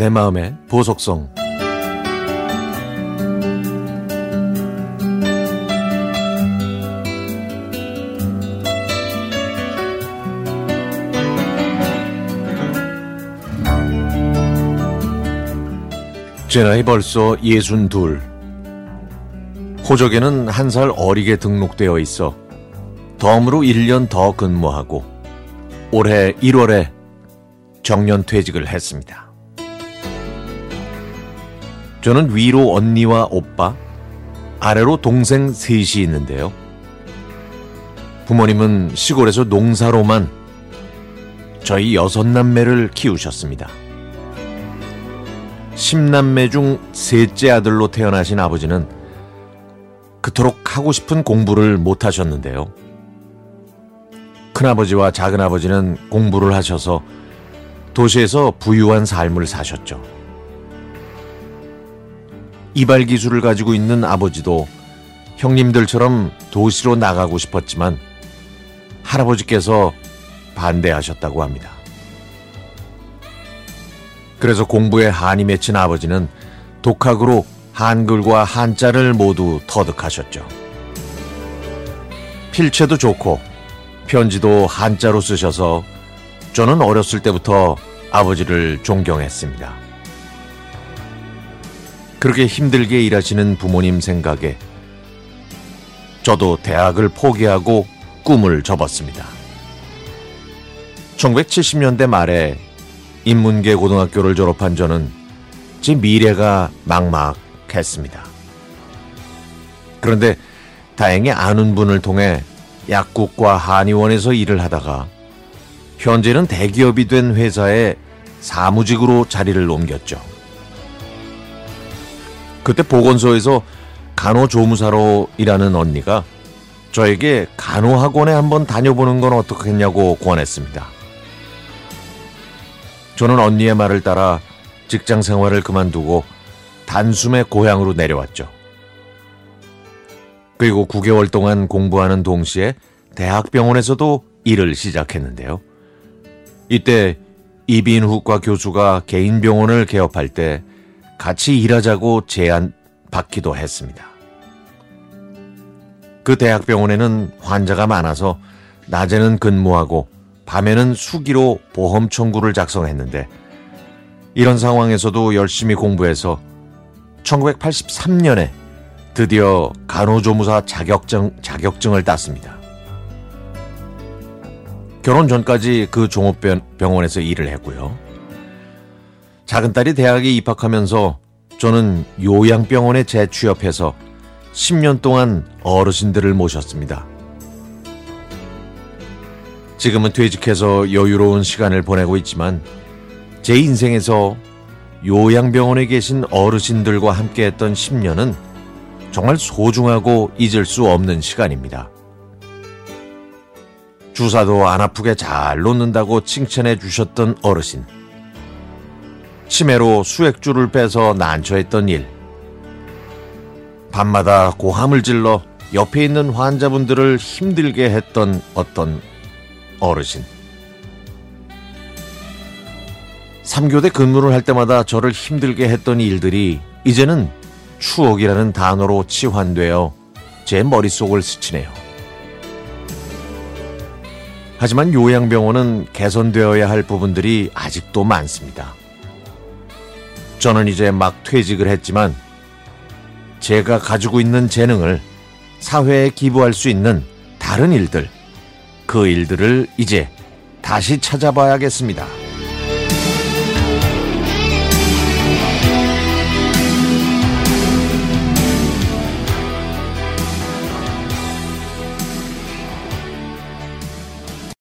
내 마음의 보석성 제 나이 벌써 예순 둘. 호적에는 한 살 어리게 등록되어 있어 덤으로 1년 더 근무하고 올해 1월에 정년 퇴직을 했습니다. 저는 위로 언니와 오빠, 아래로 동생 셋이 있는데요. 부모님은 시골에서 농사로만 저희 여섯 남매를 키우셨습니다. 10남매 중 셋째 아들로 태어나신 아버지는 그토록 하고 싶은 공부를 못 하셨는데요. 큰아버지와 작은아버지는 공부를 하셔서 도시에서 부유한 삶을 사셨죠. 이발 기술을 가지고 있는 아버지도 형님들처럼 도시로 나가고 싶었지만 할아버지께서 반대하셨다고 합니다. 그래서 공부에 한이 맺힌 아버지는 독학으로 한글과 한자를 모두 터득하셨죠. 필체도 좋고 편지도 한자로 쓰셔서 저는 어렸을 때부터 아버지를 존경했습니다. 그렇게 힘들게 일하시는 부모님 생각에 저도 대학을 포기하고 꿈을 접었습니다. 1970년대 말에 인문계 고등학교를 졸업한 저는 제 미래가 막막했습니다. 그런데 다행히 아는 분을 통해 약국과 한의원에서 일을 하다가 현재는 대기업이 된 회사에 사무직으로 자리를 옮겼죠. 그때 보건소에서 간호조무사로 일하는 언니가 저에게 간호학원에 한번 다녀보는 건 어떻겠냐고 권했습니다. 저는 언니의 말을 따라 직장 생활을 그만두고 단숨에 고향으로 내려왔죠. 그리고 9개월 동안 공부하는 동시에 대학병원에서도 일을 시작했는데요. 이때 이빈후과 교수가 개인 병원을 개업할 때 같이 일하자고 제안 받기도 했습니다. 그 대학병원에는 환자가 많아서 낮에는 근무하고 밤에는 수기로 보험 청구를 작성했는데 이런 상황에서도 열심히 공부해서 1983년에 드디어 간호조무사 자격증, 자격증을 땄습니다. 결혼 전까지 그 종업병원에서 일을 했고요. 작은 딸이 대학에 입학하면서 저는 요양병원에 재취업해서 10년 동안 어르신들을 모셨습니다. 지금은 퇴직해서 여유로운 시간을 보내고 있지만 제 인생에서 요양병원에 계신 어르신들과 함께했던 10년은 정말 소중하고 잊을 수 없는 시간입니다. 주사도 안 아프게 잘 놓는다고 칭찬해 주셨던 어르신. 치매로 수액줄을 빼서 난처했던 일. 밤마다 고함을 질러 옆에 있는 환자분들을 힘들게 했던 어떤 어르신. 3교대 근무를 할 때마다 저를 힘들게 했던 일들이 이제는 추억이라는 단어로 치환되어 제 머릿속을 스치네요. 하지만 요양병원은 개선되어야 할 부분들이 아직도 많습니다. 저는 이제 막 퇴직을 했지만 제가 가지고 있는 재능을 사회에 기부할 수 있는 다른 일들, 그 일들을 이제 다시 찾아봐야겠습니다.